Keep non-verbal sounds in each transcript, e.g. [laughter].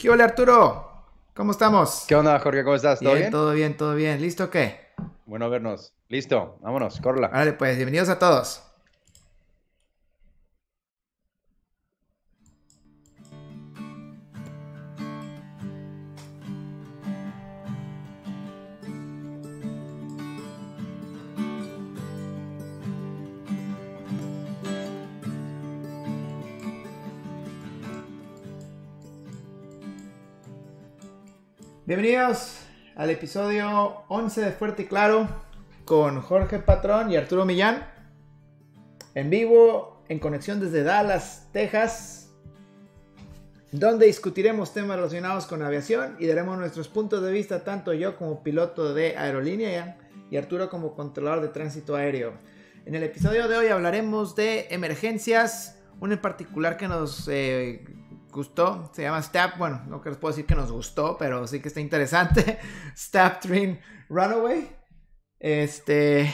¿Qué hola Arturo? ¿Cómo estamos? ¿Qué onda, Jorge? ¿Cómo estás? ¿Todo bien? Todo bien, todo bien. ¿Listo o qué? Bueno vernos. Listo, vámonos, corla. Vale, pues, bienvenidos a todos. Bienvenidos al episodio 11 de Fuerte y Claro con Jorge Patrón y Arturo Millán. En vivo, en conexión desde Dallas, Texas, donde discutiremos temas relacionados con aviación y daremos nuestros puntos de vista, tanto yo como piloto de aerolínea y Arturo como controlador de tránsito aéreo. En el episodio de hoy hablaremos de emergencias, una en particular que nos eh, gustó, se llama Stab, bueno, no que les puedo decir que nos gustó, pero sí que está interesante. [laughs] Stab Train Runaway. Este.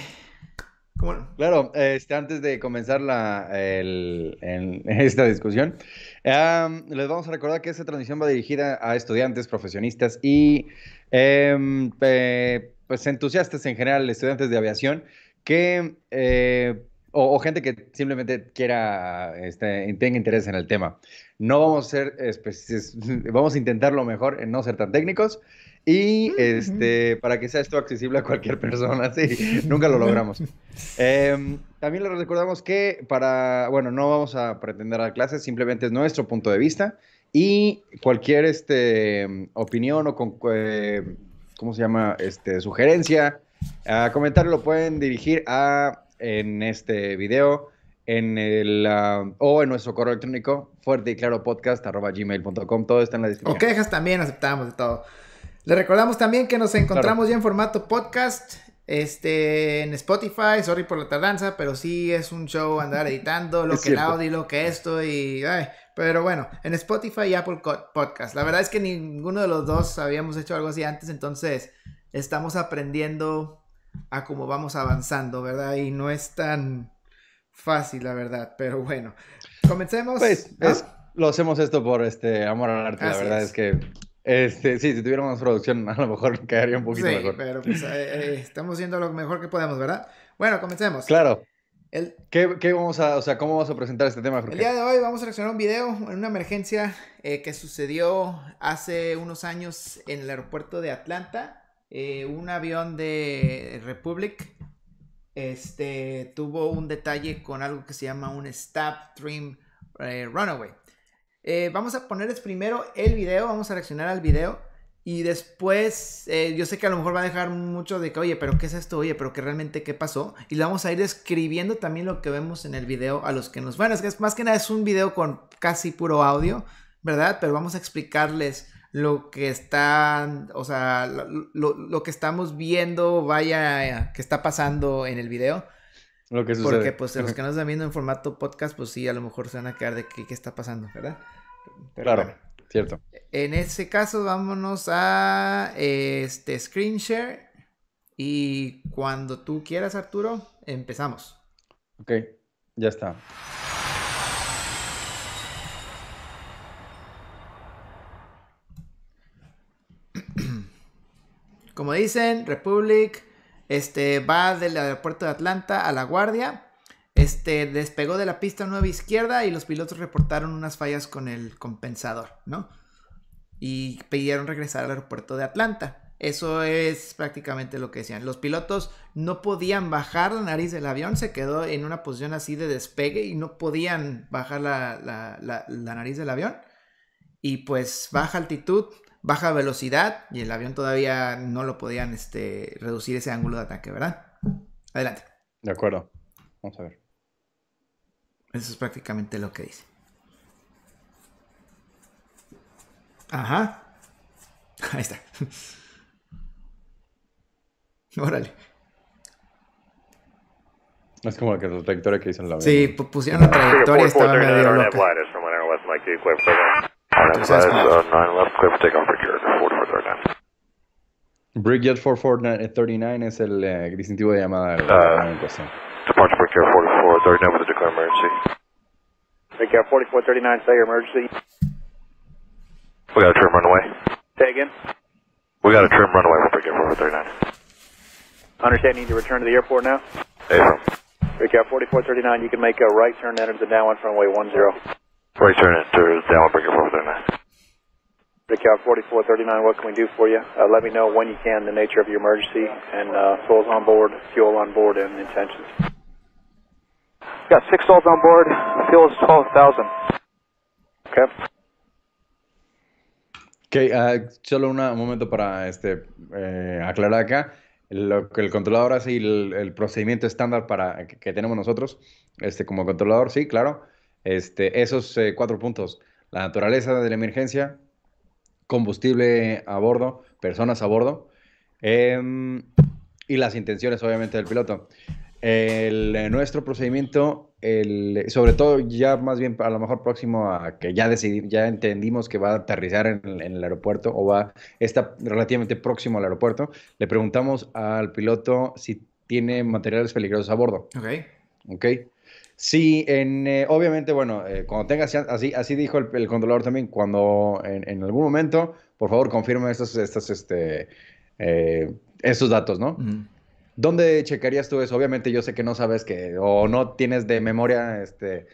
¿cómo? Claro, este, antes de comenzar la, [laughs] esta discusión, les vamos a recordar que esta transmisión va dirigida a estudiantes, profesionistas y em, pues entusiastas en general, estudiantes de aviación, que eh, o, gente que simplemente quiera, este, tenga interés en el tema. No vamos a ser, [laughs] vamos a intentar lo mejor en no ser tan técnicos y este, para que sea esto accesible a cualquier persona, [laughs] sí, nunca lo logramos. [laughs] Em, también les recordamos que para, bueno, no vamos a pretender dar clases, simplemente es nuestro punto de vista y cualquier este, opinión o con, eh, ¿cómo se llama? Este, sugerencia, a comentario lo pueden dirigir a en este video en el, ah, o en nuestro correo electrónico fuerte y claro podcast arroba gmail.com. Todo está en la descripción. O quejas también aceptamos de todo. Le recordamos también que nos encontramos ya en formato podcast. Este, en Spotify, sorry por la tardanza, pero sí es un show andar editando [laughs] lo que el audio, lo que esto y... pero bueno, en Spotify y Apple Podcast. La verdad es que ninguno de los dos habíamos hecho algo así antes, entonces estamos aprendiendo a cómo vamos avanzando, ¿verdad? Y no es tan fácil, la verdad, pero bueno, comencemos. Pues, lo hacemos esto por este amor al arte, la verdad es. que este, sí, si tuviéramos producción, a lo mejor [laughs] quedaría un poquito sí, pero pues eh, eh, estamos haciendo lo mejor que podemos, ¿verdad? Bueno, comencemos. Claro. El, ¿Qué, vamos a, o sea, cómo vamos a presentar este tema? El día de hoy vamos a reaccionar un video en una emergencia eh, que sucedió hace unos años en el aeropuerto de Atlanta. Un avión de Republic este, tuvo un detalle con algo que se llama un Stab Dream eh, Runaway. Eh, vamos a ponerles primero el video, vamos a reaccionar al video. Y después, eh, yo sé que a lo mejor va a dejar mucho de que, oye, pero ¿qué es esto? Oye, pero ¿qué realmente qué pasó? Y le vamos a ir describiendo también lo que vemos en el video a los que nos... Bueno, es que más que nada es un video con casi puro audio, ¿verdad? Pero vamos a explicarles lo que está, o sea, lo, que estamos viendo, vaya, que está pasando en el video. Lo que sucede. Porque, pues, los que nos están viendo en formato podcast, pues sí, a lo mejor se van a quedar de qué, qué está pasando, ¿verdad? claro, cierto. En ese caso, vámonos a este screen share. Y cuando tú quieras, Arturo, empezamos. Ok, ya está. Como dicen, Republic este, va del aeropuerto de Atlanta a La Guardia. Este, despegó de la pista nueva izquierda y los pilotos reportaron unas fallas con el compensador, ¿no? Y pidieron regresar al aeropuerto de Atlanta. Eso es prácticamente lo que decían. Los pilotos no podían bajar la nariz del avión, se quedó en una posición así de despegue y no podían bajar la, la nariz del avión. Y pues baja altitud, baja velocidad y el avión todavía no lo podían este, reducir ese ángulo de ataque, ¿verdad? Adelante. De acuerdo. Vamos a ver. Eso es prácticamente lo que dice. Ajá. [laughs] Ahí está. [laughs] Órale. Es como que la trayectoria que hizo el avión. Sí, pusieron la trayectoria y estaba medio loca. Brigade 4439 es el eh, distintivo de llamada de la uh, Departure Brigade 4439 with a declare emergency. Brigade 4439, say your emergency. We got a trim runway. Say again. We got a trim runway for Breakout 4439. Understand you need to return to the airport now? Affirm. Breakout 4439, you can make a right turn, enter the downwind runway 10. Right turn into the downwind Breakout 4439. Breakout 4439, what can we do for you? Uh, let me know when you can the nature of your emergency and uh, souls on board, fuel on board, and intentions. Got six souls on board, fuel is 12,000. Okay. Ok, ah, solo una- un momento para este, eh, aclarar acá. Lo que el controlador hace y el, el procedimiento estándar para, que, que tenemos nosotros, este, como controlador, sí, claro. Este, esos eh, cuatro puntos. La naturaleza de la emergencia, combustible a bordo, personas a bordo, em, y las intenciones, obviamente, del piloto. El, eh, nuestro procedimiento, el, sobre todo ya más bien a lo mejor próximo a que ya decidimos, ya entendimos que va a aterrizar en, el- en el aeropuerto o va, está relativamente próximo al aeropuerto, le preguntamos al piloto si tiene materiales peligrosos a bordo. Ok. ¿ok? Sí, en, eh, obviamente, bueno, eh, cuando tengas, así, así dijo el, el controlador también, cuando en, en algún momento, por favor, confirme estos, estos, este, eh, estos datos, ¿no? ¿Dónde checarías tú eso? Obviamente yo sé que no sabes que, o no tienes de memoria, este,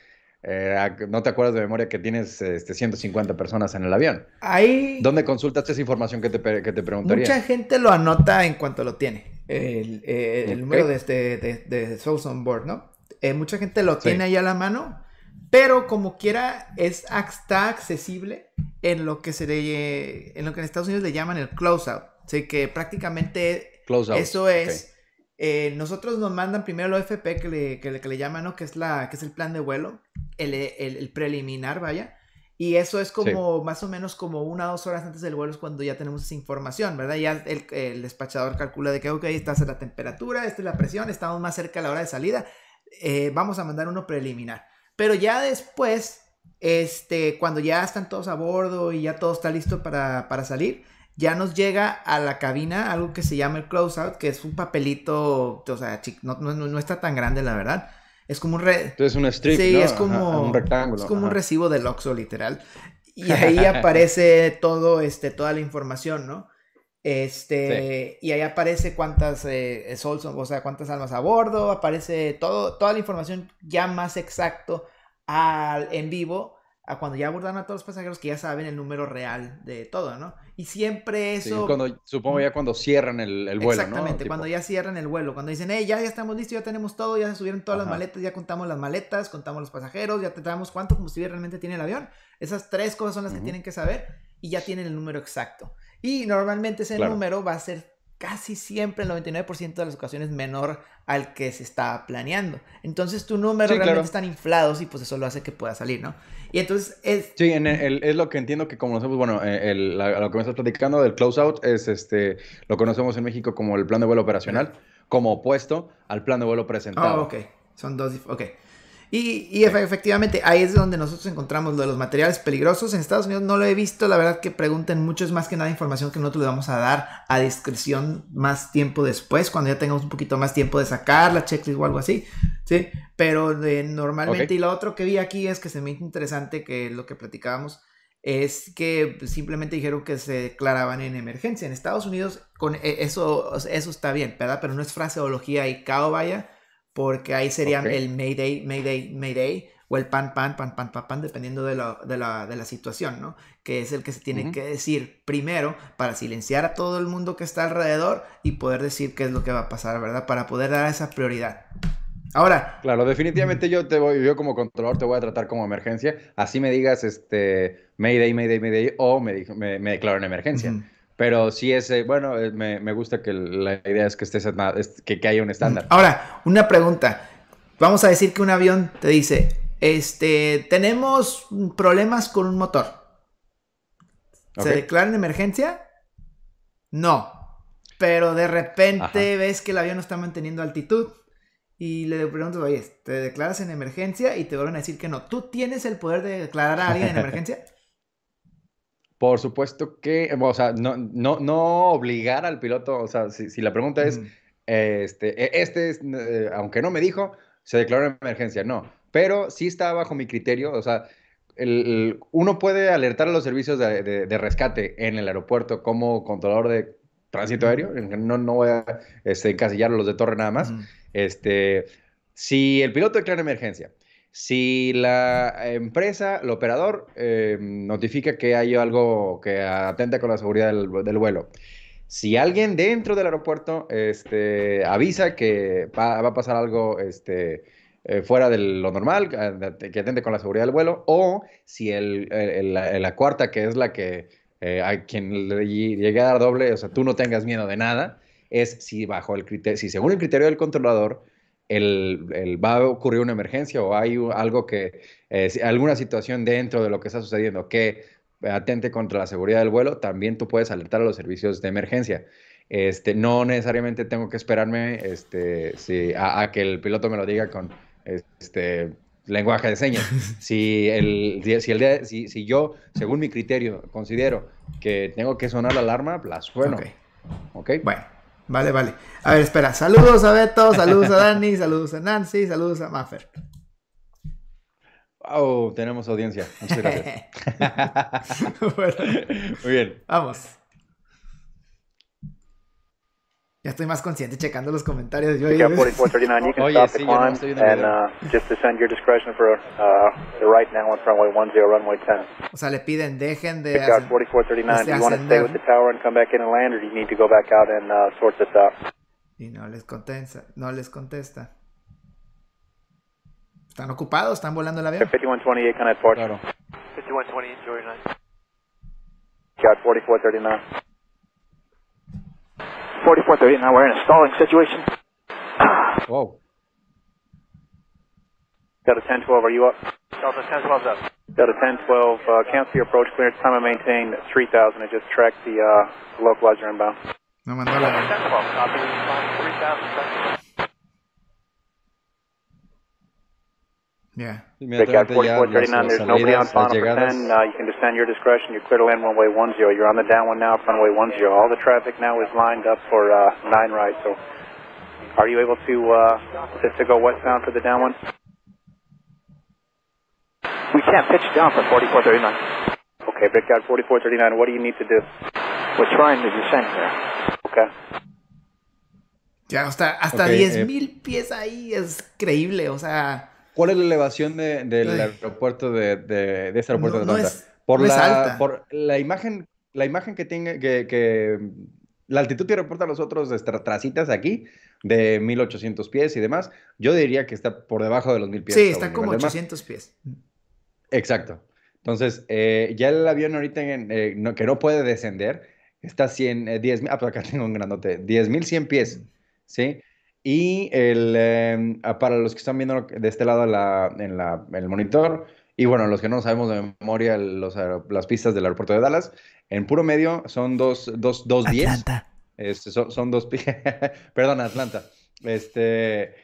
eh, no te acuerdas de memoria que tienes este, 150 personas en el avión. Ahí ¿Dónde consultas esa información que te, que te preguntaría? mucha gente lo anota en cuanto lo tiene. El, número de, este, de, de Souls on Board, ¿no? Eh, mucha gente lo Sí. tiene ahí a la mano, pero como quiera es, está accesible en lo que se le, en lo que en Estados Unidos le llaman el closeout. Así que prácticamente Close out. Eso es. eh, nosotros nos mandan primero el OFP que le, que le, que le llaman, ¿no? Que es, la, que es el plan de vuelo, el, el- el preliminar, vaya. Y eso es como más o menos como una o dos horas antes del vuelo es cuando ya tenemos esa información, ¿verdad? Ya el, el despachador calcula de que, ok, esta es la temperatura, esta es la presión, estamos más cerca a la hora de salida, eh, vamos a mandar uno preliminar. Pero ya después, este, cuando ya están todos a bordo y ya todo está listo para, para salir, ya nos llega a la cabina algo que se llama el closeout, que es un papelito, o sea, no, no, no está tan grande, la verdad. Es como un... Re Entonces un strip, sí, ¿no? es Ajá, como, un rectángulo. es como un recibo del Oxxo, literal. Y [laughs] ahí aparece todo, este, toda la información, ¿no? Este, y ahí aparece cuántas eh, souls, o sea, cuántas almas a bordo, aparece todo, toda la información ya más exacto al, en vivo, a cuando ya abordan a todos los pasajeros que ya saben el número real de todo, ¿no? Y siempre Sí, eso... cuando, supongo ya cuando cierran el, el vuelo, ¿no? Exactamente, Tipo, cuando ya cierran el vuelo, cuando dicen, hey, ya, ya estamos listos, ya tenemos todo, ya se subieron todas las maletas, ya contamos las maletas, contamos los pasajeros, ya te damos cuánto combustible realmente tiene el avión. Esas tres cosas son las que tienen que saber y ya tienen el número exacto. Y normalmente ese Claro. número va a ser casi siempre, el 99% de las ocasiones, menor al que se está planeando. Entonces tu número Sí, realmente claro. están inflados y pues eso lo hace que pueda salir, ¿no? Y entonces es... Sí, en el- es lo que entiendo que conocemos, bueno, eh, el- la- lo que me estás platicando del closeout es este, lo conocemos en México como el plan de vuelo operacional, como opuesto al plan de vuelo presentado. Oh, ok. Son dos. Ok. Y, y efe- efectivamente, ahí es donde nosotros encontramos lo de los materiales peligrosos. En Estados Unidos no lo he visto, la verdad que pregunten mucho, es más que nada información que nosotros le vamos a dar a discreción más tiempo después, cuando ya tengamos un poquito más tiempo de sacar la checklist o algo así. Sí, pero eh, normalmente, Ok. y lo otro que vi aquí es que se me hizo interesante que lo que platicábamos es que simplemente dijeron que se declaraban en emergencia. En Estados Unidos, con e- eso, eso está bien, ¿verdad? Pero no es fraseología y cao, vaya, porque ahí serían el Mayday, Mayday, Mayday, o el pan, pan, pan, pan, pan, pan, dependiendo de la, de la, de la situación, ¿no? Que es el que se tiene que decir primero para silenciar a todo el mundo que está alrededor y poder decir qué es lo que va a pasar, ¿verdad? Para poder dar esa prioridad. Ahora, Claro, definitivamente yo te voy, yo como controlador te voy a tratar como emergencia, así me digas este Mayday, Mayday, Mayday, o me, me, me declaro en emergencia. ujú. Pero sí es, eh, bueno, eh, me, me gusta que la idea es que estés que, que haya un estándar. Ahora, una pregunta. Vamos a decir que un avión te dice, este, tenemos problemas con un motor. ¿Se declara en emergencia? No. Pero de repente Ajá. ves que el avión no está manteniendo altitud y le preguntas, oye, ¿te declaras en emergencia? Y te vuelven a decir que no. ¿Tú tienes el poder de declarar a alguien en emergencia? [laughs] Por supuesto que, o sea, no, no, no obligar al piloto, o sea, si, si la pregunta es, este, e- este es, eh, aunque no me dijo, se declaró en emergencia, no, pero sí está bajo mi criterio, o sea, el- uno puede alertar a los servicios de, de- de rescate en el aeropuerto como controlador de tránsito aéreo. No, no voy a este, encasillar a los de torre nada más. Este, si el piloto declara emergencia, si la empresa, el operador, eh, notifica que hay algo que atenta con la seguridad del, vuelo, si alguien dentro del aeropuerto este, avisa que va, a pasar algo este, eh, fuera de lo normal, que que atente con la seguridad del vuelo, o si el, la, cuarta, que es la que eh, a quien le lle- llegue a dar doble, o sea, tú no tengas miedo de nada, es si bajo el criterio, si según el criterio del controlador, el, el- va a ocurrir una emergencia o hay algo que, eh, alguna situación dentro de lo que está sucediendo que atente contra la seguridad del vuelo, también tú puedes alertar a los servicios de emergencia. Este, no necesariamente tengo que esperarme este, si- a, a que el piloto me lo diga con este, lenguaje de señas. [laughs] Si, el, si, el si- si yo, según mi criterio, considero que tengo que sonar la alarma, la sueno. Ok. ¿ok? Bueno, vale, vale. A ver, espera. Saludos a Beto, saludos a Dani, saludos a Nancy, saludos a Maffer. Oh, tenemos audiencia. Muchas gracias. [laughs] [laughs] Bueno, Muy bien. vamos. Ya estoy más consciente checando los comentarios. Yo Breakout 4439, you can Oye, stop sí, the yo no climb estoy viendo and uh, just descend your discretion for uh, the right now on runway 10, runway 10. o sea, le piden, dejen de... Hacer- 4439, do you want to stay with the tower and come back in and land, or do you need to go back out and uh, sort this out? Y no les contesta. No les contesta. ¿Están ocupados? ¿Están volando el avión? 5128, Connect Port. Claro. 5120, enjoy your night. Breakout 4439. 4439, we're in a stalling situation. Wow. Delta 1012, are you up? Delta 1012's up. Delta 1012, uh, cancel your approach clearance time and maintain 3000 and just track the uh, localizer inbound. No mandó la... 1012, copy, respond 3000. Ya. Breakout Inmediatamente ya 4439, there's nobody on salidas, las final for 10. Uh, you can descend your discretion. You're clear to land runway 10. You're on the down one now, runway 10. All the traffic now is lined up for uh, 9 right. So are you able to, uh, just to go westbound for the down one? We can't pitch down for 4439. Okay, breakout 4439, what do you need to do? We're trying to descend here. Okay. Ya, hasta, hasta Ok, 10.000 pies ahí es creíble, o sea... ¿Cuál es la elevación de- del Ay. aeropuerto de, de, de este aeropuerto No- de no Atlanta? es- por no es la, alta. por la imagen, la imagen que tenga, que, que la altitud que reportan los otros tracitas aquí, de 1800 pies y demás, yo diría que está por debajo de los 1000 pies. Sí, está como nivel del mar. 800 pies. Exacto. Entonces, eh, ya el avión ahorita en- eh, no- que no puede descender está 100, eh, 10 ah, pero acá tengo un grandote, 10.100 pies, ¿sí? Y el, eh, ah, para los que están viendo de este lado la- en, la- en el monitor, y bueno, los que no sabemos de memoria los las pistas del aeropuerto de Dallas, en puro medio son dos, dos, dos diez. Atlanta. Este, son, son dos [laughs] Perdón, Atlanta. Este,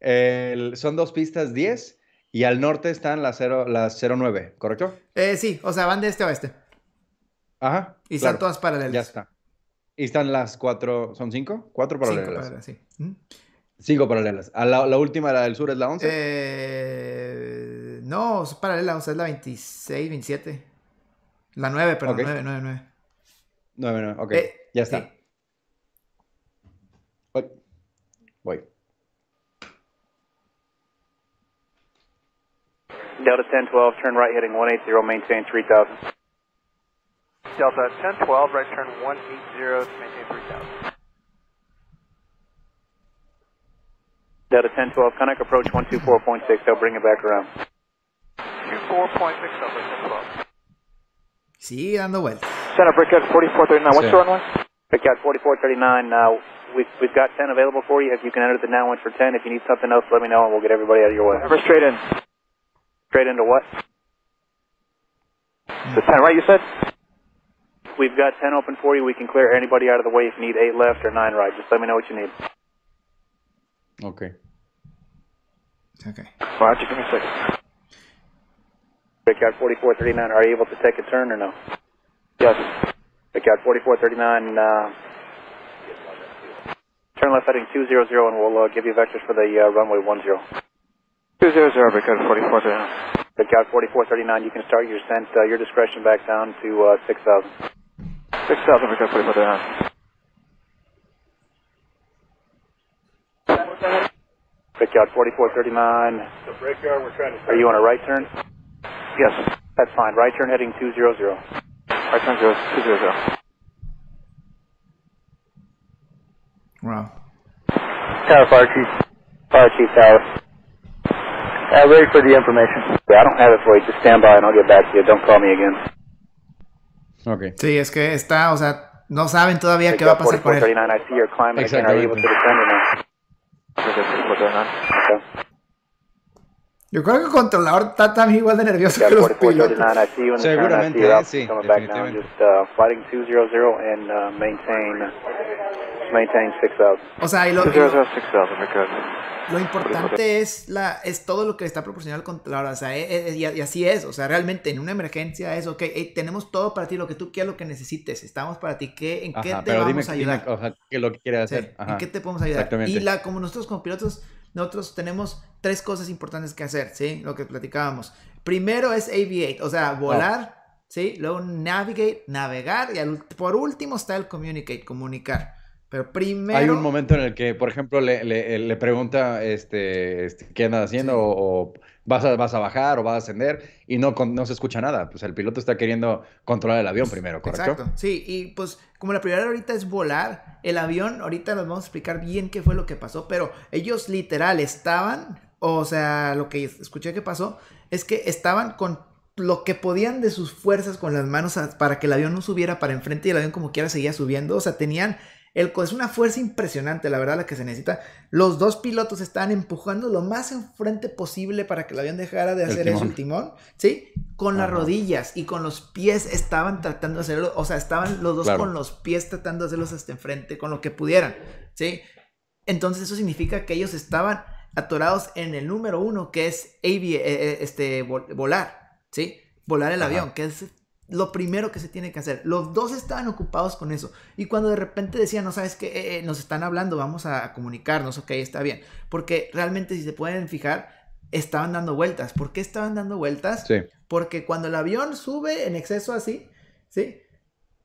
el- son dos pistas 10 y al norte están las, 0, las 09, ¿correcto? Eh, sí, o sea, van de este a oeste. Ajá. Y claro, están todas paralelas. Ya está. Y están las cuatro, ¿son cinco? Cuatro Cinco paralelas. paralelas, sí. ¿Mm? Cinco paralelas. A la, la última, la del sur, es la 11. Eh, no, es paralela, o sea, es la 26, 27. La 9, perdón, Ok. 9, 9, 9. No, no, no, ok. Eh, ya está. sí. Voy. Voy. Delta 1012, turn right heading 180, maintain 3000. Delta 1012, right turn 180 to maintain 3000. Delta 1012, Connect approach 124.6, they'll bring it back around. 24.6 Delta 1012. Sigue dando vueltas. Center Breakout 4439, what's Sí. the runway? Breakout 4439, uh, we've, we've got 10 available for you. If you can enter the now one for 10. If you need something else, let me know and we'll get everybody out of your way. We're straight in. Straight into what? The 10, right, you said? We've got 10 open for you. We can clear anybody out of the way if you need 8 left or 9 right. Just let me know what you need. Ok. Ok. Roger, give me a second. Breakout 4439, are you able to take a turn or no? Yes. Breakout 4439, uh, turn left heading 200 and we'll uh, give you vectors for the uh, runway 10. 200, Breakout 4439. Breakout 4439, you can start your descent, uh, your discretion back down to uh, 6,000. 6,000, breakout 4439. Breakout 4439. The breakout, we're trying to Are you on a right turn? Yes. That's fine. Right turn heading 200. Right turn 0, 200. Wow. Tower Fire Chief. Fire Chief Tower. Uh, ready for the information. Yeah, I don't have it for you. Just stand by and I'll get back to you. Don't call me again. Ok. Sí, es que está, o sea, no saben todavía qué va a pasar con él. 4439, Yo creo que el controlador está también igual de nervioso que los pilotos. 4439, I see you in the turn. I Seguramente, sí, definitivamente. Uh, fighting 200 and uh, maintain, maintain 6,000. O sea, y lo, y 200, lo, 6,000, breakout. lo importante es la es todo lo que le está proporcionando el controlador. O sea, eh, eh, y, y así es. O sea, realmente en una emergencia es, ok, hey, tenemos todo para ti, lo que tú quieras, lo que necesites. Estamos para ti. ¿Qué, ¿En qué Ajá, te pero vamos dime, a dime, ayudar? o sea, qué es lo que quiere Sí, hacer. Ajá. ¿En qué te podemos ayudar? Exactamente. Y la, como nosotros como pilotos, nosotros tenemos tres cosas importantes que hacer, ¿sí? Lo que platicábamos. Primero es aviate, o sea, volar, ¿sí? Luego navigate, navegar, y al- por último está el communicate, comunicar. Pero primero... Hay un momento en el que, por ejemplo, le, le- le pregunta este, este, qué andas haciendo Sí. o, o vas, a, vas a bajar o vas a ascender y no, con- no se escucha nada. Pues el piloto está queriendo controlar el avión primero, ¿correcto? Exacto, sí, y pues como la prioridad ahorita es volar, el avión, ahorita les vamos a explicar bien qué fue lo que pasó, pero ellos literal estaban, o sea, lo que escuché que pasó es que estaban con lo que podían de sus fuerzas con las manos para que el avión no subiera para enfrente y el avión como quiera seguía subiendo, o sea, tenían... El, es una fuerza impresionante, la verdad, la que se necesita. Los dos pilotos estaban empujando lo más enfrente posible para que el avión dejara de El hacer eso, timón. el timón, ¿sí? Con las rodillas y con los pies estaban tratando de hacerlo, o sea, estaban los dos Claro. con los pies tratando de hacerlos hasta enfrente, con lo que pudieran, ¿sí? Entonces eso significa que ellos estaban atorados en el número uno, que es avi- eh, eh, este, vol- volar, ¿sí? Volar el Ajá. avión, que es lo primero que se tiene que hacer. Los dos estaban ocupados con eso. Y cuando de repente decían, no sabes qué, nos están hablando, vamos a comunicarnos, ok, está bien. Porque realmente, si se pueden fijar, estaban dando vueltas. ¿Por qué estaban dando vueltas? Sí. Porque cuando el avión sube en exceso así, ¿sí?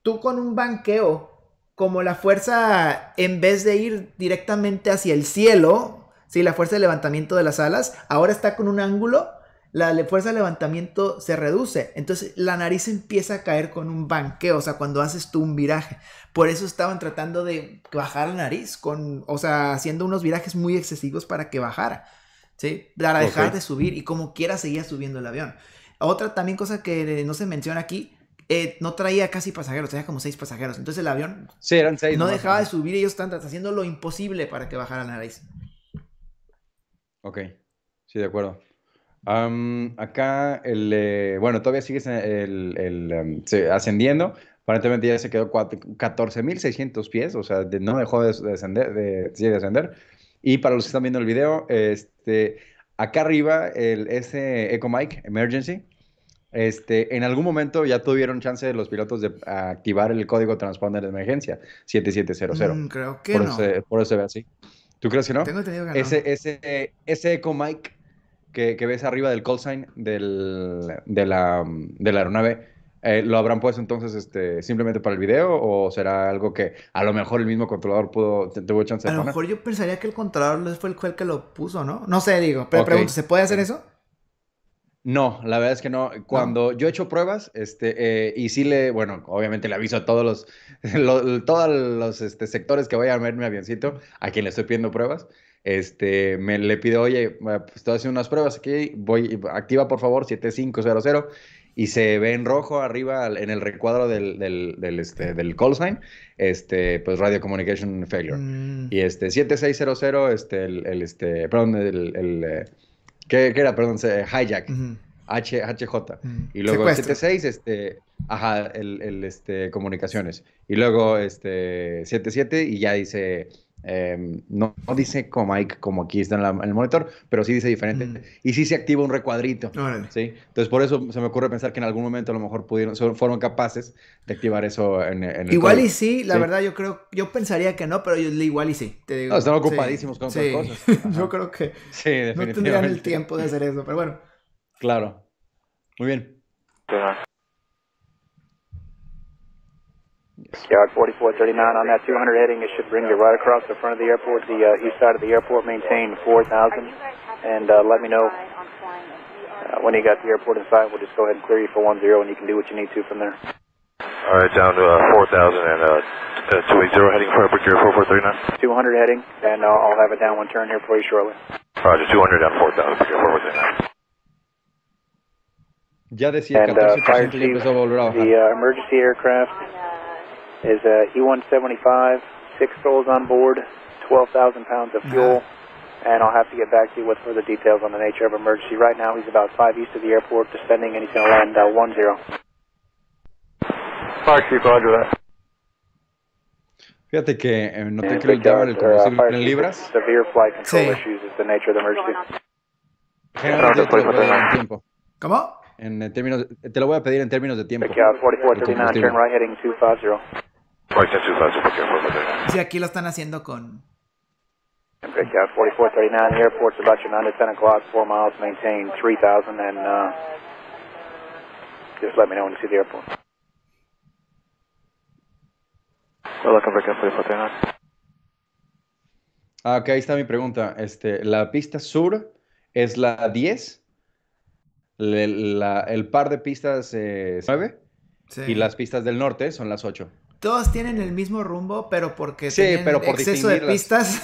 Tú con un banqueo, como la fuerza, en vez de ir directamente hacia el cielo, ¿sí? La fuerza de levantamiento de las alas, ahora está con un ángulo, la fuerza de levantamiento se reduce. Entonces la nariz empieza a caer con un banqueo, o sea, cuando haces tú un viraje. Por eso estaban tratando de bajar la nariz, con, o sea, haciendo unos virajes muy excesivos para que bajara. ¿sí? Para dejar de subir y como quiera seguía subiendo el avión. Otra también cosa que no se menciona aquí, eh, no traía casi pasajeros, traía como seis pasajeros. Entonces el avión Sí, eran seis. no dejaba de subir y ellos están haciendo lo imposible para que bajara la nariz. Ok, sí, de acuerdo. Acá, el, eh, bueno, todavía sigue el, el, em, ascendiendo. Aparentemente ya se quedó cuat- 14.600 pies, o sea, de- no dejó de, de descender, de, de ascender. Y para los que están viendo el video, este, acá arriba, el, ese Echo Mic Emergency, este, en algún momento ya tuvieron chance los pilotos de activar el código transponder de emergencia, 7700. Mm, creo que por, no. eso, por eso se ve así. ¿Tú crees que no? Tengo entendido que no. Ese, ese, ese eco mic que, que ves arriba del call sign del, de, la, de la aeronave, eh, ¿lo habrán puesto entonces este, simplemente para el video o será algo que a lo mejor el mismo controlador pudo, tuvo chance A de lo poner? mejor yo pensaría que el controlador fue el, que lo puso, ¿no? No sé, digo. Pero Ok. pregunto, ¿se puede hacer eso? No, la verdad es que no. Cuando yo he hecho pruebas, este, eh, y sí le, bueno, obviamente le aviso a todos los, [laughs] lo- todos los este, sectores que vayan a ver mi avioncito, a quien le estoy pidiendo pruebas, este, me le pido, oye, pues estoy haciendo unas pruebas aquí, voy, activa por favor 7500, y se ve en rojo arriba en el recuadro del, del, del, este, del call sign, este, pues Radio Communication Failure. Mm, Y este, 7600, este, el, el, este, perdón, el, el, eh, ¿qué, qué era? Perdón, hijack. H, HJ. mm. Y luego el Secuestro. 76, este, ajá, el, el, este, comunicaciones. Y luego este 77 y ya dice, em, no, no dice como Mike, como aquí está en, la- en el monitor, pero sí dice diferente. Mm. Y sí se activa un recuadrito. Órale. ¿sí? Entonces por eso se me ocurre pensar que en algún momento a lo mejor pudieron, son- fueron capaces de activar eso en, en el Igual y sí, la Sí. verdad yo creo, yo pensaría que no, pero yo, igual y sí, te digo. No, están Sí, ocupadísimos con otras sí. cosas. [laughs] yo creo que Sí, no tendrían el tiempo de hacer eso, pero bueno. Claro. Muy bien. Yard 4439 on that 200 heading, it should bring you right across the front of the airport, the uh, east side of the airport, maintain 4000, and uh, let me know uh, when you got the airport in sight. We'll just go ahead and clear you for 10, and you can do what you need to from there. All right, down to uh, 4,000 and uh, uh, 280 heading for Airport Gear 4439. 200 heading, and uh, I'll have a downwind turn here for you shortly. Roger, 200 down 4,000 for Gear 4439. Ya decía And uh, 14% fire ya empezó a volver a bajar. the uh, emergency aircraft is uh, E-175, six souls on board, 12,000 pounds of fuel, and I'll have to get back to you with further details on the nature of emergency. Right now, he's about five east of the airport, descending, and he's going to land uh, 1-0. Fire Chief, Roger that. Fíjate que eh, noté And que le Victor, el combustible en libras. Severe flight control Sí. issues is the nature of emergency. Generalmente yo te lo voy a dar en tiempo. ¿Cómo? En eh, términos, te lo voy a pedir en términos de tiempo. Vic out 4439, turn right heading 250. Sí, aquí lo están haciendo con. And Vic out 4439, the airport's about your 9 to 10 o'clock, 4 miles, maintain 3000, and uh, just let me know when you see the airport. We're looking for Gear 4439. Ah, ok, ahí está mi pregunta. Este, la pista sur es la 10. Le- la- el par de pistas eh, 9. Sí. Y las pistas del norte son las 8. Todos tienen el mismo rumbo, pero porque Sí, tienen pero por exceso de pistas.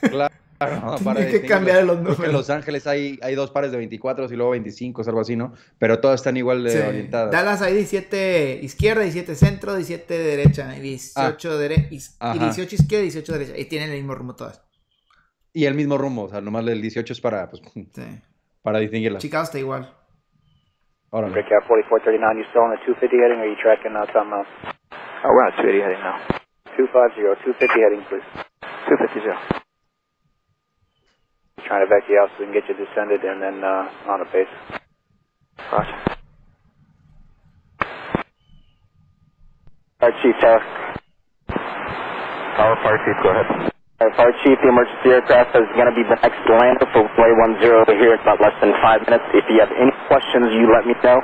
[laughs] Claro, para [laughs] que cambiar los que en números. Los Ángeles hay, hay dos pares de 24 y luego 25, algo así, ¿no? Pero todas están igual de Sí. orientadas. Dallas hay 17 izquierda, 17 centro, 17 derecha, y 18, dere- y, y Ajá. 18 izquierda y 18 derecha. Y tienen el mismo rumbo todas. Y el mismo rumbo, o sea, nomás el 18 es para, pues, Sí. [laughs] para distinguirlas. Chicago está igual. Out 4439, you still on the 250 heading, or are you tracking uh, something else? Uh, we're on 280 heading now. 250, 250 heading, please. 250 0. Trying to back you out so we can get you descended and then uh, on a base. Roger. Fire Chief Tower. Tower Fire Chief, go ahead. Uh, Fire Chief, the emergency aircraft is going to be the next lander for Way 10 over here in about less than five minutes. If you have any questions, you let me know.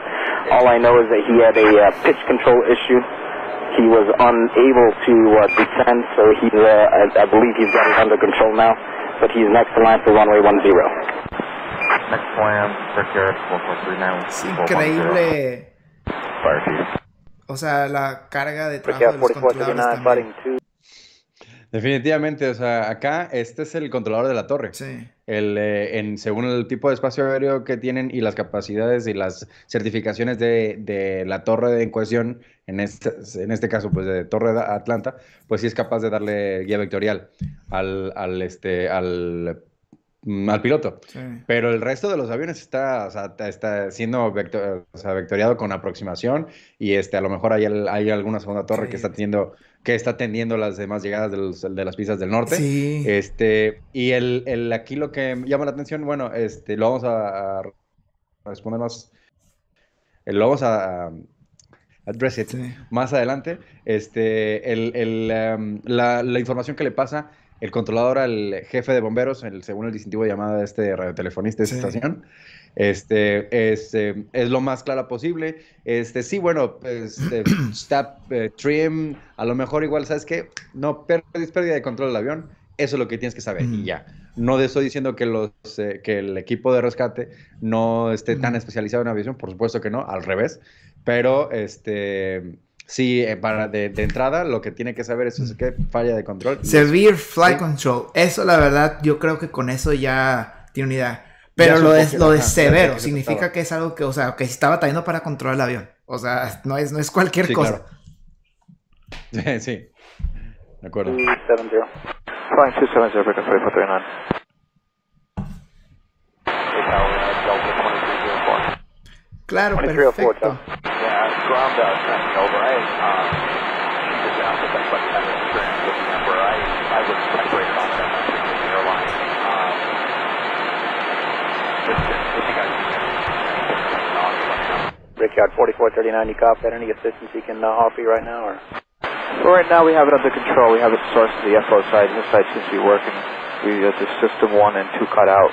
All I know is that he had a uh, pitch control issue. He was unable to uh, descend, so he's, uh, I, I believe he's got it under control now. But he's next in line for runway 10. Next plan, Rick Garrett, 4439. Es increíble. O sea, la carga de trabajo de los 4439, controladores fighting también. 2. Definitivamente, o sea, acá este es el controlador de la torre. Sí. El, eh, en, según el tipo de espacio aéreo que tienen y las capacidades y las certificaciones de, de la torre en cuestión, en este, en este caso, pues de Torre de Atlanta, pues sí es capaz de darle guía vectorial al, al, este, al, mm, al piloto. Sí. Pero el resto de los aviones está, o sea, ta- está siendo vector- o sea, vectoriado con aproximación y este, a lo mejor hay, al- hay alguna segunda torre Sí. que está teniendo, que está atendiendo las demás llegadas de, los- de las pistas del norte. Sí. Este, y el, el- aquí lo que llama la atención, bueno, este, lo vamos a, a responder más, eh, lo vamos a, a address it Sí. más adelante. Este, el, el, em, la, la información que le pasa el controlador al jefe de bomberos, el, según el distintivo de llamada de este radiotelefonista de esta Sí. estación, este, es, eh, es lo más clara posible. Este, sí, bueno, este, [clears throat] stop, eh, trim, a lo mejor igual, ¿sabes qué? No, perdis pérdida de control del avión, eso es lo que tienes que saber Ujú. y ya. No estoy diciendo que, los, eh, que el equipo de rescate no esté tan especializado en aviación, por supuesto que no, al revés, pero este... Sí, eh, para de, de entrada lo que tiene que saber es, es que falla de control. Severe Flight Sí. Control. Eso, la verdad, yo creo que con eso ya tiene unidad. Pero lo de, que- lo de severo que significa que es algo que, o sea, que se está batallando para controlar el avión. O sea, no es, no es cualquier Sí, cosa. claro. [laughs] Sí, de acuerdo. 270. Flying 270, Rick 4439. Claro, 2304, perfecto. Tom. Yeah, ground uh, sending over. I, um, she's down with that, but had an experience with them where I, I was separated on them with airline. Um, if, if you guys need anything on, let me know. Rick out 4439, you copy that? Any assistance he can uh, offer you right now? or? Well, right now we have it under control. We have it sourced to the FO side. This side seems to be working. We uh, the system one and two cut out,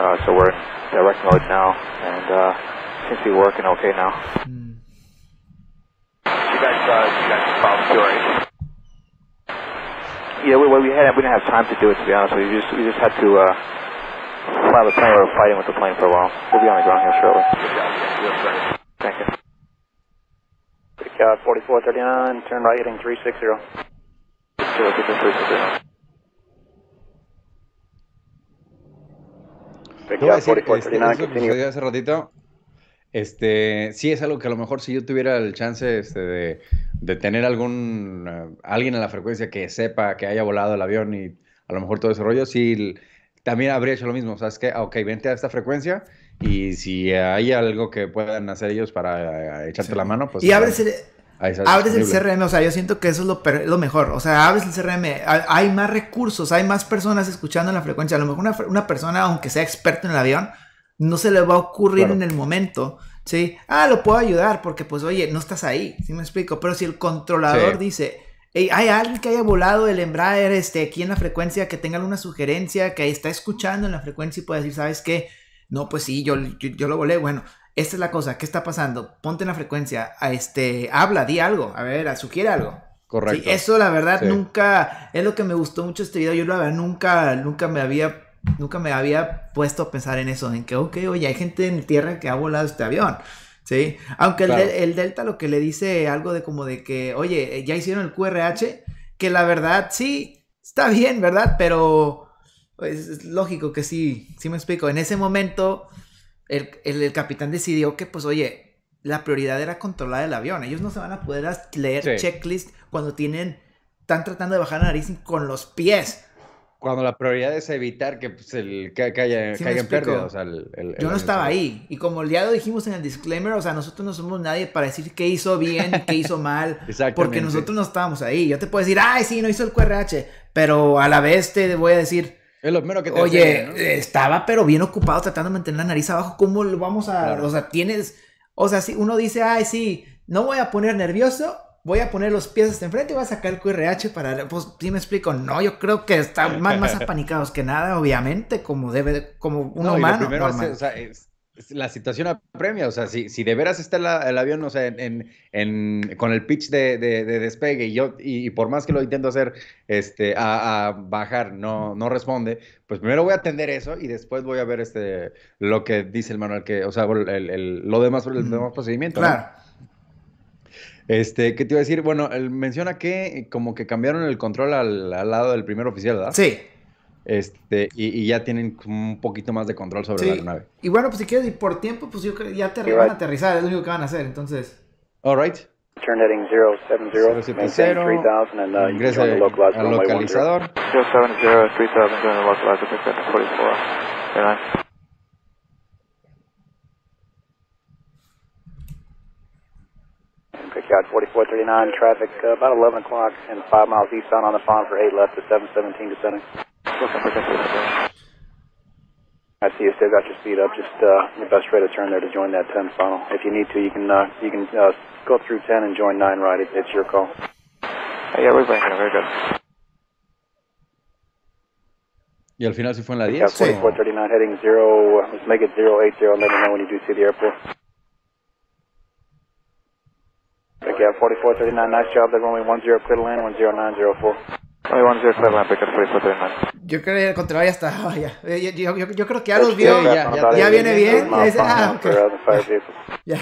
uh, so we're in direct mode now. And uh, seems to be working okay now. Mm. You guys, uh, you guys follow the right? Yeah, we, we had we didn't have time to do it to be honest. We just we just had to uh, fly the plane. We were fighting with the plane for a while. We'll be on the ground here shortly. Good job. Yeah, you look great. Thank you. Big uh, 4439, turn right heading 360. Zero, six, three, six, zero. Voy a decir, este, 4439, eso que sucedió hace ratito, este, sí es algo que a lo mejor si yo tuviera el chance este, de, de tener algún, eh, alguien en la frecuencia que sepa que haya volado el avión y a lo mejor todo ese rollo, sí, también habría hecho lo mismo, ¿sabes qué? Ah, Ok, vente a esta frecuencia y si hay algo que puedan hacer ellos para eh, echarte la mano, pues... y abres el, abres el. CRM, o sea, yo siento que eso es lo, lo mejor. O sea, abres el CRM, ha- hay más recursos, hay más personas escuchando en la frecuencia. A lo mejor una, una persona, aunque sea experto en el avión, no se le va a ocurrir Claro. en el momento. Sí, ah, lo puedo ayudar porque, pues, oye, no estás ahí, ¿sí me explico? Pero si el controlador Sí. dice, "Hey, hay alguien que haya volado el Embraer este, aquí en la frecuencia, que tenga alguna sugerencia, que está escuchando en la frecuencia y puede decir, ¿sabes qué? No, pues sí, yo, yo, yo lo volé. Bueno, esta es la cosa, ¿qué está pasando? Ponte en la frecuencia, a este, habla, di algo, a ver, a- sugiere algo. Correcto. Sí, eso la verdad Sí. nunca, es lo que me gustó mucho este video, yo la verdad nunca, nunca me había, nunca me había puesto a pensar en eso, en que, ok, oye, hay gente en tierra que ha volado este avión. Sí, aunque el, Claro. el Delta lo que le dice algo de como de que, oye, ya hicieron el QRH, que la verdad sí, está bien, ¿verdad? Pero pues, es lógico que sí, sí me explico. En ese momento, el, el- el capitán decidió que, pues, oye, la prioridad era controlar el avión. Ellos no se van a poder leer Sí. checklist cuando tienen, están tratando de bajar la nariz con los pies. Cuando la prioridad es evitar que, pues, el, que, que haya, Sí que me haya explico. pérdida. O sea, el- el- Yo no estaba ahí. Y como ya lo dijimos en el disclaimer, o sea, nosotros no somos nadie para decir qué hizo bien qué hizo [laughs] mal. Porque nosotros no estábamos ahí. Yo te puedo decir, ay, sí, no hizo el QRH. Pero a la vez te voy a decir, Es lo primero que te Oye, enseñan, ¿no? estaba pero bien ocupado tratando de mantener la nariz abajo. ¿Cómo lo vamos a.? Claro. O sea, tienes. O sea, si uno dice, ay, sí, no voy a poner nervioso, voy a poner los pies hasta enfrente y voy a sacar el QRH para. Pues sí me explico. No, yo creo que están más, más [laughs] apanicados que nada, obviamente, como debe, de- como un No, y lo humano. primero es, o sea, es- es la situación apremia, o sea, si, si de veras está la- el avión, o sea, en, en- en- con el pitch de, de- de despegue y yo, y, y por más que lo intento hacer, este, a, a bajar, no, no responde, pues primero voy a atender eso y después voy a ver este, lo que dice el manual, que, o sea, el, el- lo demás, el Ujú. demás procedimiento, ¿no? Este, ¿qué te iba a decir? Bueno, él menciona que como que cambiaron el control al, al lado del primer oficial, ¿verdad? Sí. Este, y, y ya tienen como un poquito más de control sobre Sí. la aeronave. Y bueno, pues si quieres, y por tiempo, pues yo creo que ya te van a aterrizar, es lo único que van a hacer. Entonces. All right. Turn heading 070, 070, maintain 3000, and uh, localized al runway 10. localizador. 070, 3000, join the localizer, pick up 44. Airline. 4439, traffic uh, about 11 o'clock and 5 miles eastbound on the farm for 8 left to 717 descending. Looking. I see you still got your speed up. Just uh, your best rate of turn there to join that 10 funnel. If you need to, you can uh, you can uh, go through 10 and join 9 right. It, it's your call. Yeah, we're blinking, very good. Y al final sí fue en la Pick 10. out o- 4439 heading 0, uh, let's make it 080. Let me know when you do see the airport. Pick out 4439, nice job there, runway 10 clear to land, 10904. Only 10 clear line, pick up 4439. Yo creo que el controlador ya está. ah, ya. Yo, yo- yo- yo creo que ya There's los vio. Sí, ya, ya- ya viene bien, Miles dice, ah, final ok. for, the fire vehicle. [laughs] Ya.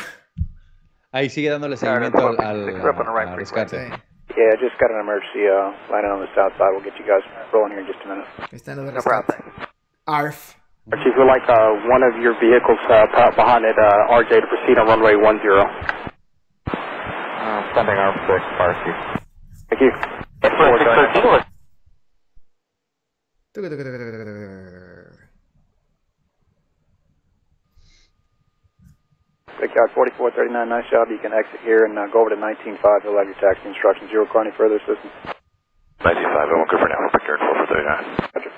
Ahí sigue dándole seguimiento al, al, al rescate. Sí. Yeah, just got an emergency uh, landing on the south side. We'll get you guys rolling here in just a minute. Ahí están los de No problem, rescate. ARF. Chief, we'd like uh, one of your vehicles uh, pa- behind it, uh, RJ, to proceed on runway 10. Sending our 6, RC. Thank you. Big Cat 4439, nice job. You can exit here and uh, go over to 195. You'll have your taxi instructions. You require any further assistance? 95, I'm good for now. We're prepared for 39. Roger.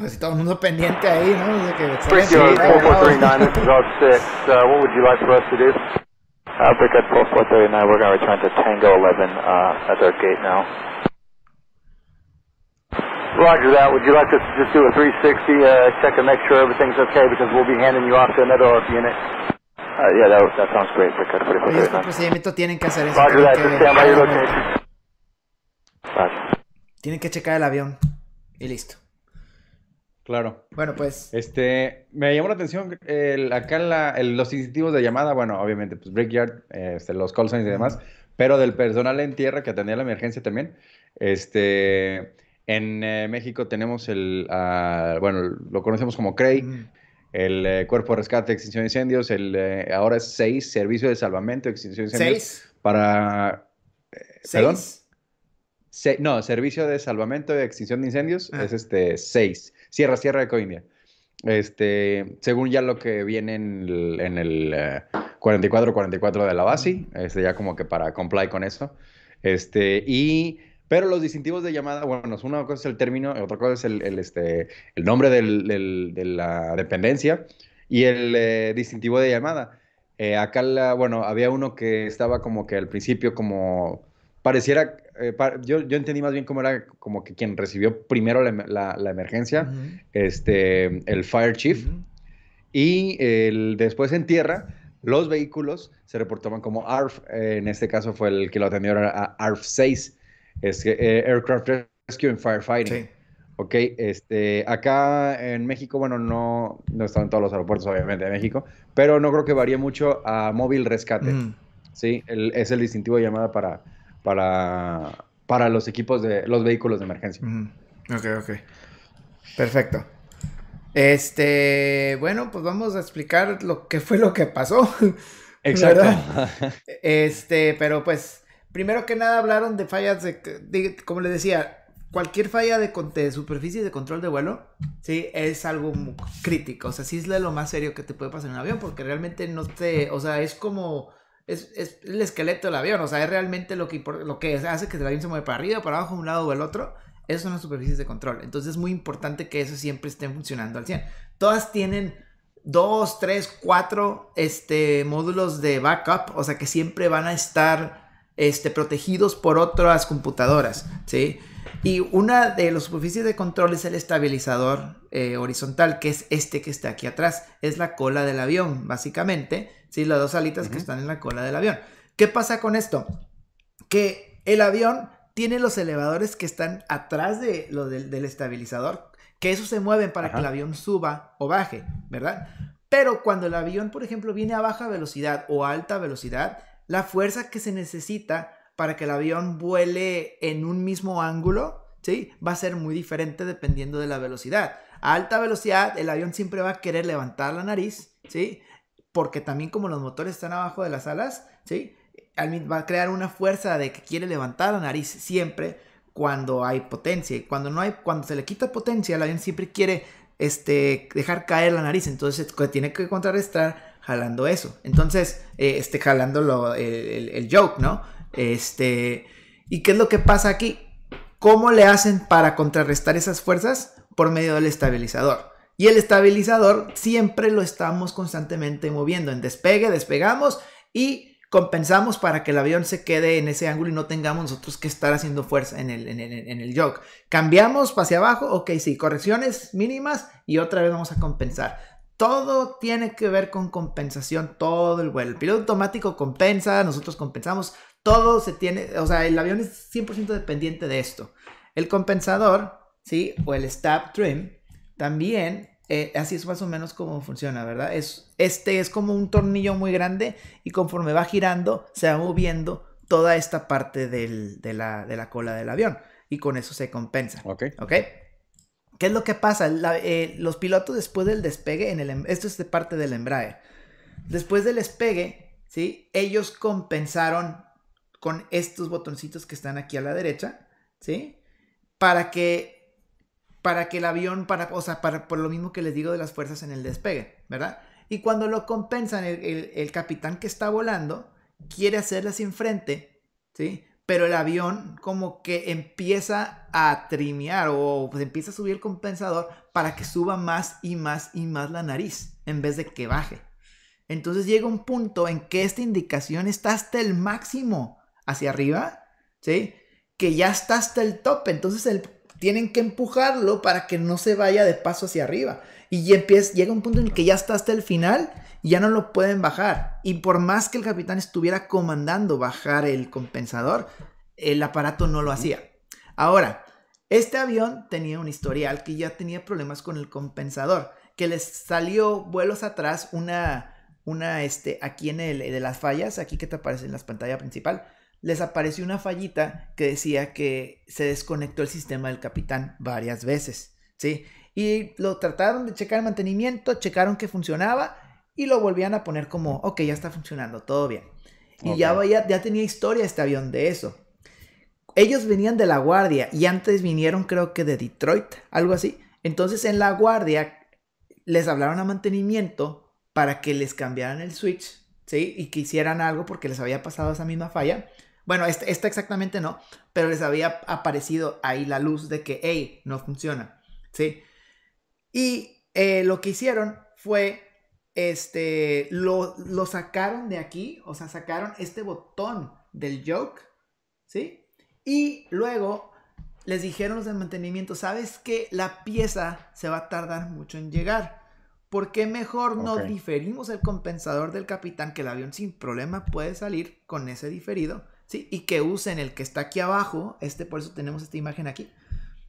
Pues todo el mundo pendiente ahí, ¿no? Desde que Brickyard excelente. 4439, this is our 6. Uh, what would you like for us to do? Uh, Brigade 4439, we're going to return to Tango 11 uh, at our gate now. Roger that. Would you like us to just do a 360, uh, check and make sure everything's okay because we'll be handing you off to another RF unit? Uh, yeah, that, that sounds great. Procedimiento tienen que hacer eso. Roger that. Just stand by your location. Roger. tienen que checar el avión y listo. Claro. Bueno, pues Este, me llamó la atención el, acá en la- el- los distintivos de llamada, bueno, obviamente, pues Brickyard, este, los call signs y demás, pero del personal en tierra que atendía la emergencia también. Este, en eh, México tenemos el, ah, bueno, lo conocemos como CREI, mm, el eh, Cuerpo de Rescate, Extinción de Incendios, el, eh, ahora es 6, Servicio de Salvamento, Extinción de Incendios, seis, para, ¿perdón? seis. Se- no, Servicio de Salvamento y Extinción de Incendios Ah. es este 6. Sierra, Sierra de Coindia. Este, según ya lo que viene en el, en el eh, 44-44 de la base, este, ya como que para comply con eso. Este, y, pero los distintivos de llamada, bueno, una cosa es el término, otra cosa es el, el, este, el nombre del- del- de la dependencia y el eh, distintivo de llamada. Eh, acá, la- bueno, había uno que estaba como que al principio como pareciera, eh, pa- yo, yo entendí más bien cómo era como que quien recibió primero la, la- la emergencia, Ujú, este, el Fire Chief, ujú. y el, después en tierra, los vehículos se reportaban como ARF, eh, en este caso fue el que lo atendió a ARF 6, es eh, Aircraft Rescue and Firefighting. Sí. Ok, este, acá en México, bueno, no, no están todos los aeropuertos, obviamente, de México, pero no creo que varíe mucho a móvil rescate. Mm, Sí, el- es el distintivo de llamada para, para, para los equipos de los vehículos de emergencia. Ok, ok. Perfecto. Este, bueno, pues vamos a explicar lo que fue lo que pasó. [laughs] ¿verdad? [laughs] Este, pero pues, primero que nada hablaron de fallas de, de- como les decía, cualquier falla de, de superficie de control de vuelo, sí, es algo crítico. O sea, sí es lo más serio que te puede pasar en un avión, porque realmente no te, o sea, es como, es, es el esqueleto del avión, o sea, es realmente lo que, lo que hace que el avión se mueva para arriba, para abajo, un lado o el otro. Esas son las superficies de control. Entonces es muy importante que eso siempre estén funcionando al 100. Todas tienen dos, tres, cuatro este, módulos de backup, o sea que siempre van a estar este, protegidos por otras computadoras, ¿sí? Y una de las superficies de control es el estabilizador eh, horizontal, que es este que está aquí atrás. Es la cola del avión, básicamente, ¿sí? Las dos alitas que están en la cola del avión. ¿Qué pasa con esto? Que el avión tiene los elevadores que están atrás de lo del, del estabilizador, que esos se mueven para Ajá. que el avión suba o baje, ¿verdad? Pero cuando el avión, por ejemplo, viene a baja velocidad o a alta velocidad, la fuerza que se necesita para que el avión vuele en un mismo ángulo, ¿sí? Va a ser muy diferente dependiendo de la velocidad. A alta velocidad, el avión siempre va a querer levantar la nariz, ¿sí? Porque también como los motores están abajo de las alas, ¿sí? Va a crear una fuerza de que quiere levantar la nariz siempre cuando hay potencia. Y cuando no hay, cuando se le quita potencia, el avión siempre quiere este, dejar caer la nariz. Entonces tiene que contrarrestar jalando eso. Entonces, eh, este, jalando lo- el, el- el joke, ¿no? Este, ¿y qué es lo que pasa aquí? ¿Cómo le hacen para contrarrestar esas fuerzas? Por medio del estabilizador. Y el estabilizador siempre lo estamos constantemente moviendo. En despegue, despegamos y compensamos para que el avión se quede en ese ángulo y no tengamos nosotros que estar haciendo fuerza en el, en el, en el yoke. Cambiamos hacia abajo, ok, sí, correcciones mínimas y otra vez vamos a compensar. Todo tiene que ver con compensación, todo el vuelo. El piloto automático compensa, nosotros compensamos, todo se tiene, o sea, el avión es 100% dependiente de esto. El compensador, ¿sí? O el stab trim, también, eh, así es más o menos como funciona, ¿verdad? Es, este es como un tornillo muy grande y conforme va girando, se va moviendo toda esta parte del- de, la, de la cola del avión y con eso se compensa. Ok. ¿Ok? ¿Qué es lo que pasa? La- eh, los pilotos después del despegue, en el, em- esto es de parte del embrague, después del despegue, ¿sí? Ellos compensaron con estos botoncitos que están aquí a la derecha, ¿sí? Para que, para que el avión, para, o sea, para, por lo mismo que les digo de las fuerzas en el despegue, ¿verdad? Y cuando lo compensan, el, el- capitán que está volando quiere hacerle hacia enfrente, ¿sí? Pero el avión como que empieza a trimear o pues empieza a subir el compensador para que suba más y más y más la nariz en vez de que baje. Entonces llega un punto en que esta indicación está hasta el máximo hacia arriba, ¿sí? Que ya está hasta el tope. Entonces el, tienen que empujarlo para que no se vaya de paso hacia arriba. Y empieza, llega un punto en el que ya está hasta el final y ya no lo pueden bajar. Y por más que el capitán estuviera comandando bajar el compensador, el aparato no lo hacía. Ahora, este avión tenía un historial que ya tenía problemas con el compensador, que les salió vuelos atrás una, una, este, aquí en el, de las fallas, aquí que te aparece en la pantalla principal, les apareció una fallita que decía que se desconectó el sistema del capitán varias veces, ¿sí? Y lo trataron de checar el mantenimiento, checaron que funcionaba y lo volvían a poner como, ok, ya está funcionando, todo bien. Y ya, ya, ya tenía historia este avión de eso. Ellos venían de la guardia y antes vinieron creo que de Detroit, algo así. Entonces en la guardia les hablaron a mantenimiento para que les cambiaran el switch, ¿sí? Y que hicieran algo porque les había pasado esa misma falla. Bueno, esta, exactamente no, pero les había aparecido ahí la luz de que, hey, no funciona, ¿sí? Y eh, lo que hicieron fue, este, lo, lo sacaron de aquí, o sea, sacaron este botón del joke, ¿sí? Y luego les dijeron los de mantenimiento, ¿sabes que La pieza se va a tardar mucho en llegar. ¿Por qué mejor no diferimos el compensador del capitán que el avión sin problema puede salir con ese diferido? ¿Sí? Y que usen el que está aquí abajo, este por eso tenemos esta imagen aquí,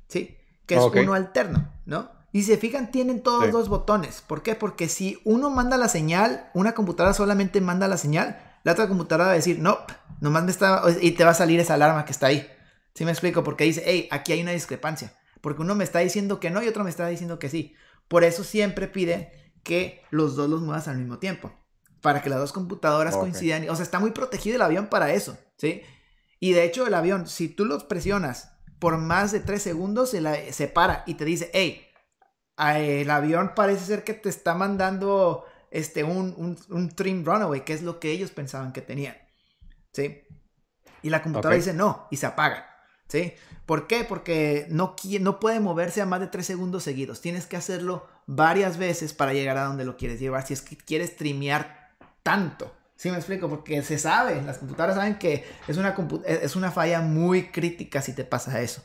¿sí? Que es uno alterno, ¿no? Y si se fijan, tienen todos los dos botones. ¿Por qué? Porque si uno manda la señal, una computadora solamente manda la señal, la otra computadora va a decir, no, nomás me está, y te va a salir esa alarma que está ahí. ¿Sí me explico? Porque dice, hey, aquí hay una discrepancia. Porque uno me está diciendo que no y otro me está diciendo que sí. Por eso siempre pide que los dos los muevas al mismo tiempo. Para que las dos computadoras coincidan. O sea, está muy protegido el avión para eso, ¿sí? Y de hecho el avión, si tú los presionas por más de tres segundos, se, se para y te dice, hey, el avión parece ser que te está mandando este, un, un, trim runaway, que es lo que ellos pensaban que tenían. ¿Sí? Y la computadora dice no y se apaga. ¿Sí? ¿Por qué? Porque no, no puede moverse a más de tres segundos seguidos. Tienes que hacerlo varias veces para llegar a donde lo quieres llevar. Si es que quieres trimear tanto. ¿Sí me explico? Porque se sabe, las computadoras saben que es una, es una falla muy crítica si te pasa eso.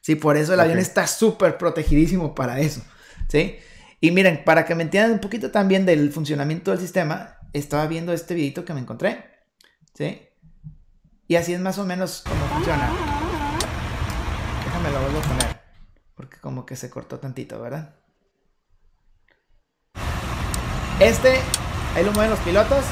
Sí, por eso el avión está súper protegidísimo para eso. ¿Sí? Y miren, para que me entiendan un poquito también del funcionamiento del sistema, estaba viendo este videito que me encontré. ¿Sí? Y así es más o menos como funciona. Déjame lo vuelvo a poner. Porque como que se cortó tantito, ¿verdad? Este, ahí lo mueven los pilotos.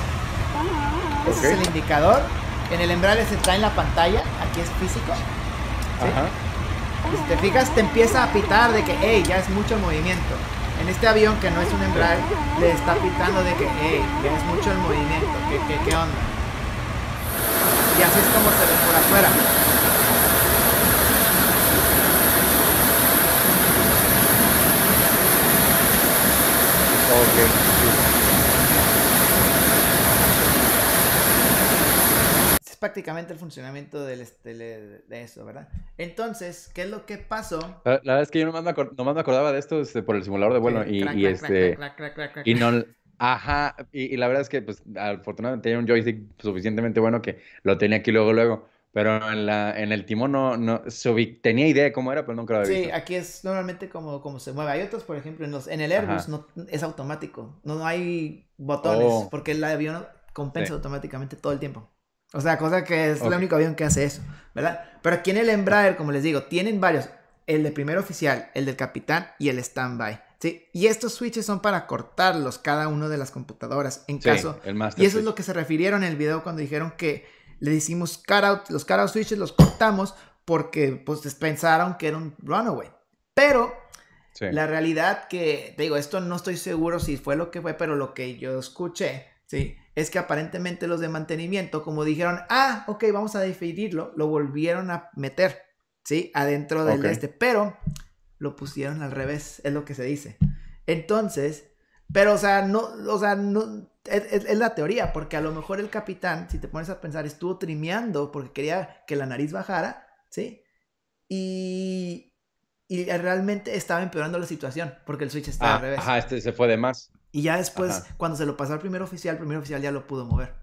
Este es el indicador. En el embrague se trae en la pantalla. Aquí es físico. ¿sí? si te fijas, te empieza a pitar de que, hey, ya es mucho movimiento en este avión que no es un embrague, le está pitando de que, hey, ya es mucho el movimiento, ¿qué, qué, qué onda? Y así es como se ve por afuera. es prácticamente el funcionamiento del, este, de eso, ¿verdad? Entonces, ¿qué es lo que pasó? La, verdad es que yo nomás me, acordaba de esto este, por el simulador de vuelo y, y este... y no... Ajá, y, la verdad es que, pues, afortunadamente tenía un joystick suficientemente bueno que lo tenía aquí luego, luego. Pero en, la, en el timón no, no tenía idea de cómo era, pero nunca lo había visto. Sí, aquí es normalmente como, como se mueve. Hay otros, por ejemplo, en, los, en el Airbus no, es automático. No, no hay botones oh. porque el avión compensa automáticamente todo el tiempo. O sea, cosa que es el único avión que hace eso, ¿verdad? Pero aquí en el Embraer, como les digo, tienen varios. El de primer oficial, el del capitán y el standby. ¿sí? Y estos switches son para cortarlos cada uno de las computadoras en caso. y eso es lo que se refirieron en el video cuando dijeron que le hicimos cut out, los cut out switches los cortamos porque pues pensaron que era un runaway. Pero la realidad que, te digo, esto no estoy seguro si fue lo que fue, pero lo que yo escuché, ¿sí? es que aparentemente los de mantenimiento, como dijeron, ah, ok, vamos a dividirlo, lo volvieron a meter, ¿sí? Adentro del este, pero lo pusieron al revés, es lo que se dice. Entonces, pero, o sea, no, o sea, no, es, la teoría, porque a lo mejor el capitán, si te pones a pensar, estuvo trimeando porque quería que la nariz bajara, ¿sí? Y, y realmente estaba empeorando la situación, porque el switch estaba al ah, revés. Ajá, este se fue de más. Y ya después, cuando se lo pasó al primer oficial, el primer oficial ya lo pudo mover.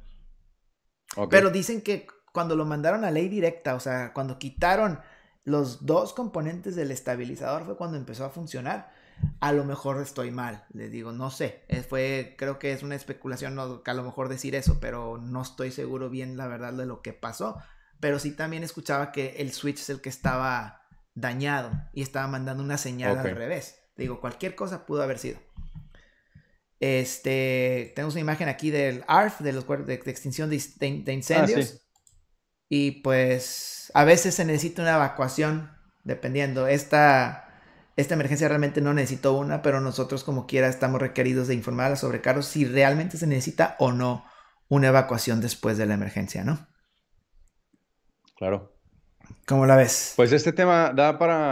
Pero dicen que cuando lo mandaron a ley directa, o sea, cuando quitaron los dos componentes del estabilizador fue cuando empezó a funcionar. A lo mejor estoy mal, les digo, no sé. Eh, fue, creo que es una especulación a lo mejor decir eso, pero no estoy seguro bien la verdad de lo que pasó. Pero sí también escuchaba que el switch es el que estaba dañado y estaba mandando una señal al revés. Digo, cualquier cosa pudo haber sido. Este, tenemos una imagen aquí del ARF, de los de, de extinción de, de incendios. Ah, y pues a veces se necesita una evacuación, dependiendo. Esta, esta emergencia realmente no necesitó una, pero nosotros como quiera estamos requeridos de informar a los sobrecargos si realmente se necesita o no una evacuación después de la emergencia, ¿no? Claro. ¿Cómo la ves? Pues este tema da para